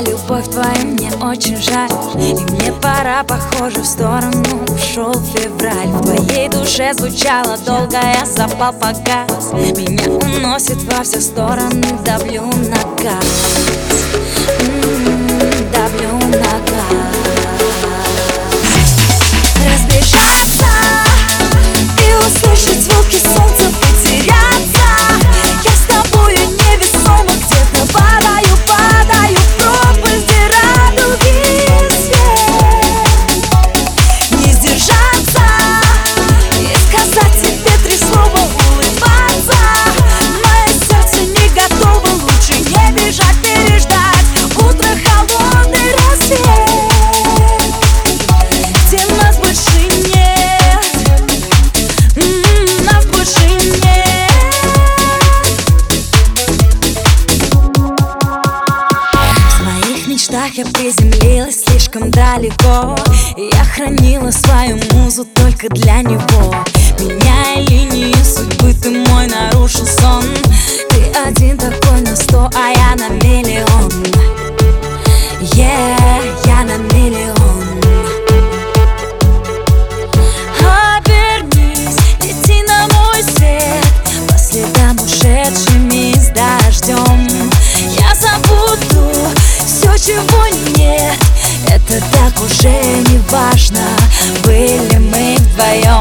Любовь твою, мне очень жаль. И мне пора, похоже, в сторону. Ушел февраль В твоей душе звучало долго, я запал погас Меня уносит во все стороны, давлю на газ я приземлилась слишком далеко. Я хранила свою музу только для него. Меняя линии чего нет Это так уже не важно Были мы вдвоем